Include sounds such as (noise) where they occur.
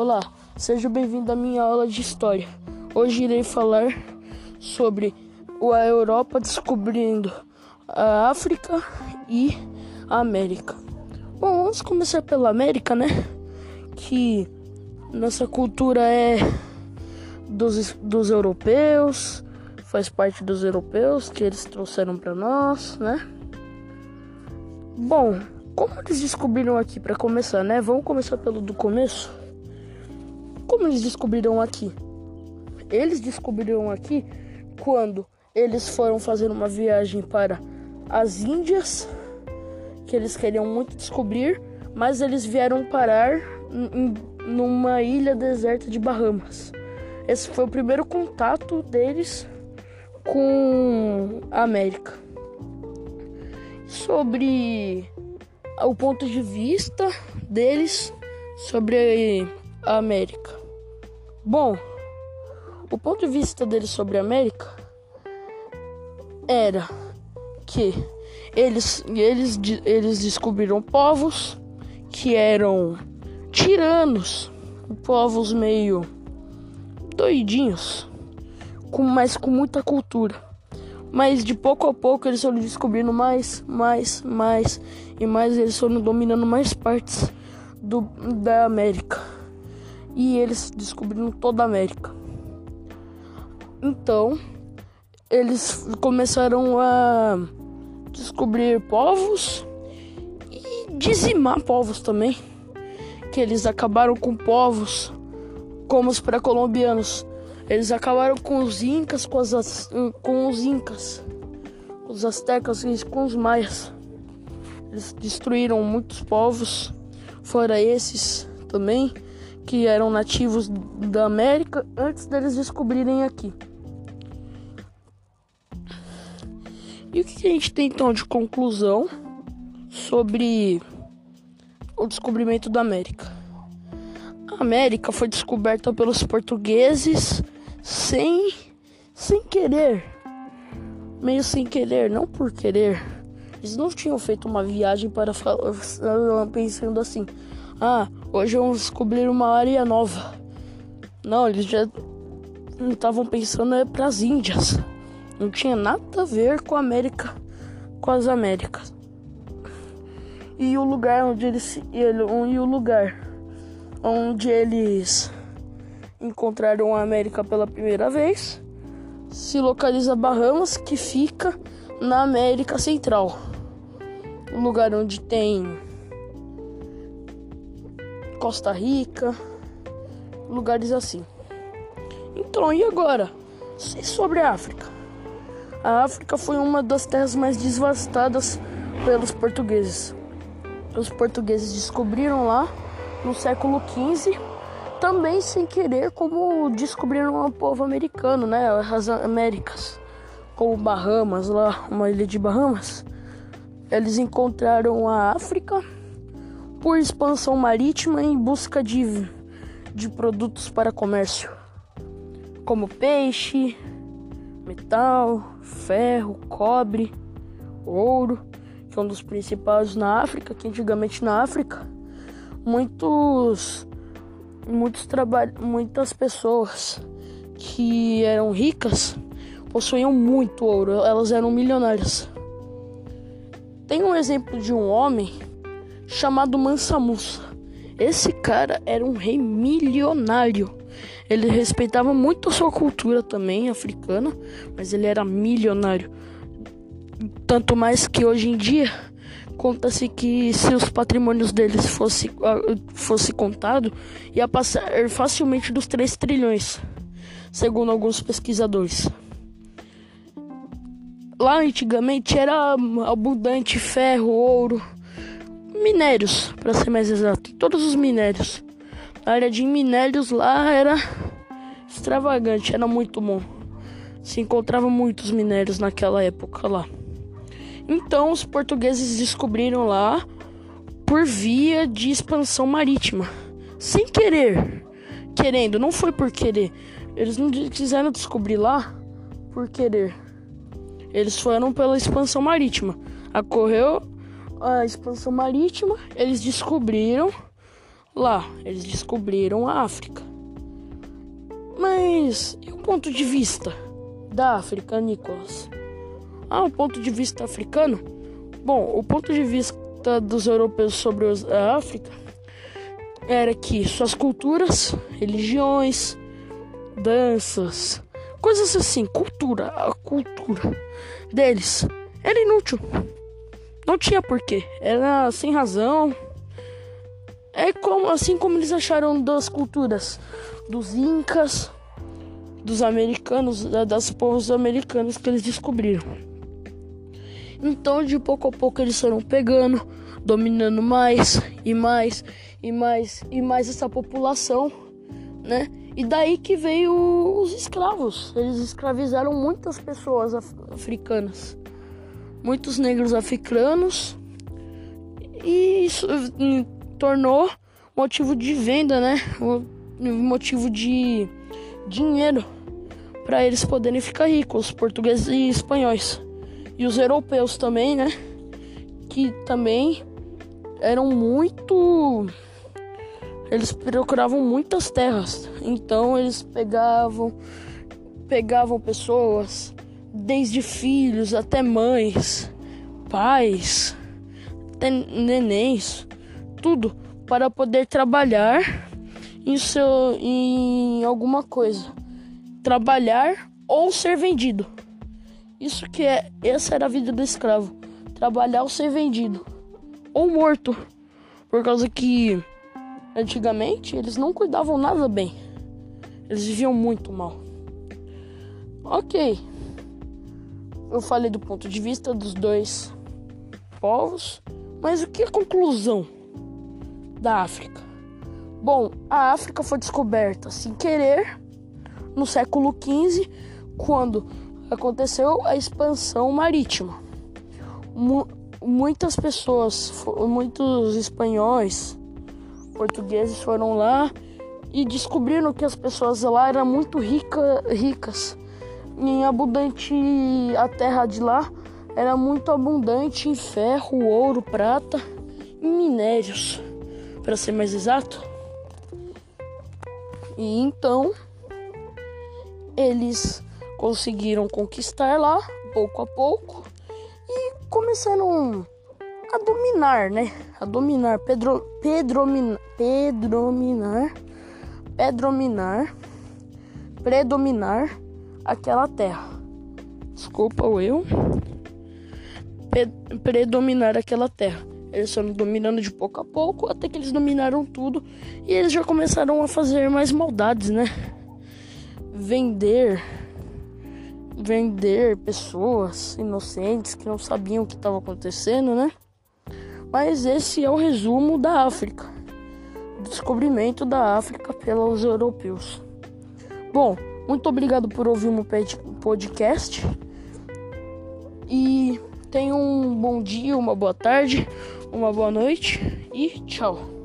Olá, seja bem-vindo à minha aula de história. Hoje irei falar sobre a Europa descobrindo a África e a América. Bom, vamos começar pela América, né? Que nossa cultura é dos, dos europeus, faz parte dos europeus que eles trouxeram para nós, né? Bom, como eles descobriram aqui para começar, né? Vamos começar pelo do começo. Como eles descobriram aqui? Eles descobriram aqui quando eles foram fazer uma viagem para as Índias, que eles queriam muito descobrir, mas eles vieram parar numa ilha deserta de Bahamas. Esse foi o primeiro contato deles com a América. Sobre o ponto de vista deles sobre a América. Bom, o ponto de vista deles sobre a América era que eles, eles, eles descobriram povos que eram tiranos, povos meio doidinhos, com, mas com muita cultura. Mas de pouco a pouco eles foram descobrindo mais, mais, mais e mais. Eles foram dominando mais partes do, da América. E eles descobriram toda a América. Então, eles começaram a descobrir povos e dizimar povos também. Que eles acabaram com povos como os pré-colombianos eles acabaram com os incas, com, as, com os incas, os astecas e com os maias. Eles destruíram muitos povos, fora esses também, que eram nativos da América antes deles descobrirem aqui. E o que a gente tem então de conclusão sobre o descobrimento da América? A América foi descoberta pelos portugueses sem sem querer, meio sem querer, não por querer. Eles não tinham feito uma viagem para (laughs) pensando assim: "Ah, hoje vamos descobrir uma área nova". Não, eles já estavam pensando é para as Índias. Não tinha nada a ver com a América, com as Américas. E o lugar onde eles e o lugar onde eles encontraram a América pela primeira vez, se localiza Bahamas, que fica na América Central, um lugar onde tem Costa Rica, lugares assim. Então, e agora? Sobre a África. A África foi uma das terras mais devastadas pelos portugueses. Os portugueses descobriram lá no século XV também sem querer, como descobriram um povo americano, né? As Américas, como Bahamas, lá, uma ilha de Bahamas. Eles encontraram a África por expansão marítima em busca de, de produtos para comércio, como peixe, metal, ferro, cobre, ouro, que é um dos principais na África, que antigamente na África muitos muitos trabalhos, muitas pessoas que eram ricas possuíam muito ouro, elas eram milionárias. Tem um exemplo de um homem chamado Mansa Musa. Esse cara era um rei milionário. Ele respeitava muito a sua cultura também africana, mas ele era milionário. Tanto mais que hoje em dia Conta-se que se os patrimônios deles fosse, ah, fosse contado, ia passar facilmente dos 3 trilhões, segundo alguns pesquisadores. Lá antigamente era abundante ferro, ouro, minérios, para ser mais exato, todos os minérios. A área de minérios lá era extravagante, era muito bom. Se encontrava muitos minérios naquela época lá. Então os portugueses descobriram lá por via de expansão marítima, sem querer, querendo, não foi por querer. Eles não quiseram descobrir lá por querer. Eles foram pela expansão marítima. Ocorreu a expansão marítima, eles descobriram Lá, eles descobriram a África. Mas e o ponto de vista da África, Nicolas? Ah, o ponto de vista africano? Bom, o ponto de vista dos europeus sobre a África era que suas culturas, religiões, danças, coisas assim, cultura, a cultura deles era inútil. Não tinha porquê, era sem razão. É como assim como eles acharam das culturas dos incas, dos americanos, das povos americanos que eles descobriram. Então, de pouco a pouco eles foram pegando, dominando mais e mais e mais e mais essa população, né? E daí que veio os escravos. Eles escravizaram muitas pessoas af africanas, muitos negros africanos, e isso tornou motivo de venda, né? Motivo de dinheiro para eles poderem ficar ricos, os portugueses e espanhóis. E os europeus também, né? Que também eram muito eles procuravam muitas terras. Então eles pegavam pegavam pessoas, desde filhos até mães, pais, até nenéns, tudo para poder trabalhar em seu em alguma coisa. Trabalhar ou ser vendido. Isso que é, essa era a vida do escravo. Trabalhar ou ser vendido ou morto. Por causa que Antigamente, eles não cuidavam nada bem. Eles viviam muito mal. Ok. Eu falei do ponto de vista dos dois povos, mas o que é a conclusão da África? Bom, a África foi descoberta sem querer no século XV, quando aconteceu a expansão marítima. muitas pessoas, muitos espanhóis, portugueses foram lá e descobriram que as pessoas lá eram muito rica, ricas. Em abundante a terra de lá era muito abundante em ferro, ouro, prata e minérios, para ser mais exato. E então eles conseguiram conquistar lá pouco a pouco e começaram a dominar, né? A dominar, pedro, pedrominar, pedrominar, pedrominar, predominar aquela terra. Desculpa o eu. predominar aquela terra. Eles foram dominando de pouco a pouco até que eles dominaram tudo e eles já começaram a fazer mais maldades, né? Vender vender pessoas inocentes que não sabiam o que estava acontecendo, né? Mas esse é o resumo da África, o descobrimento da África pelos europeus. Bom, muito obrigado por ouvir o meu podcast e tenha um bom dia, uma boa tarde, uma boa noite e tchau.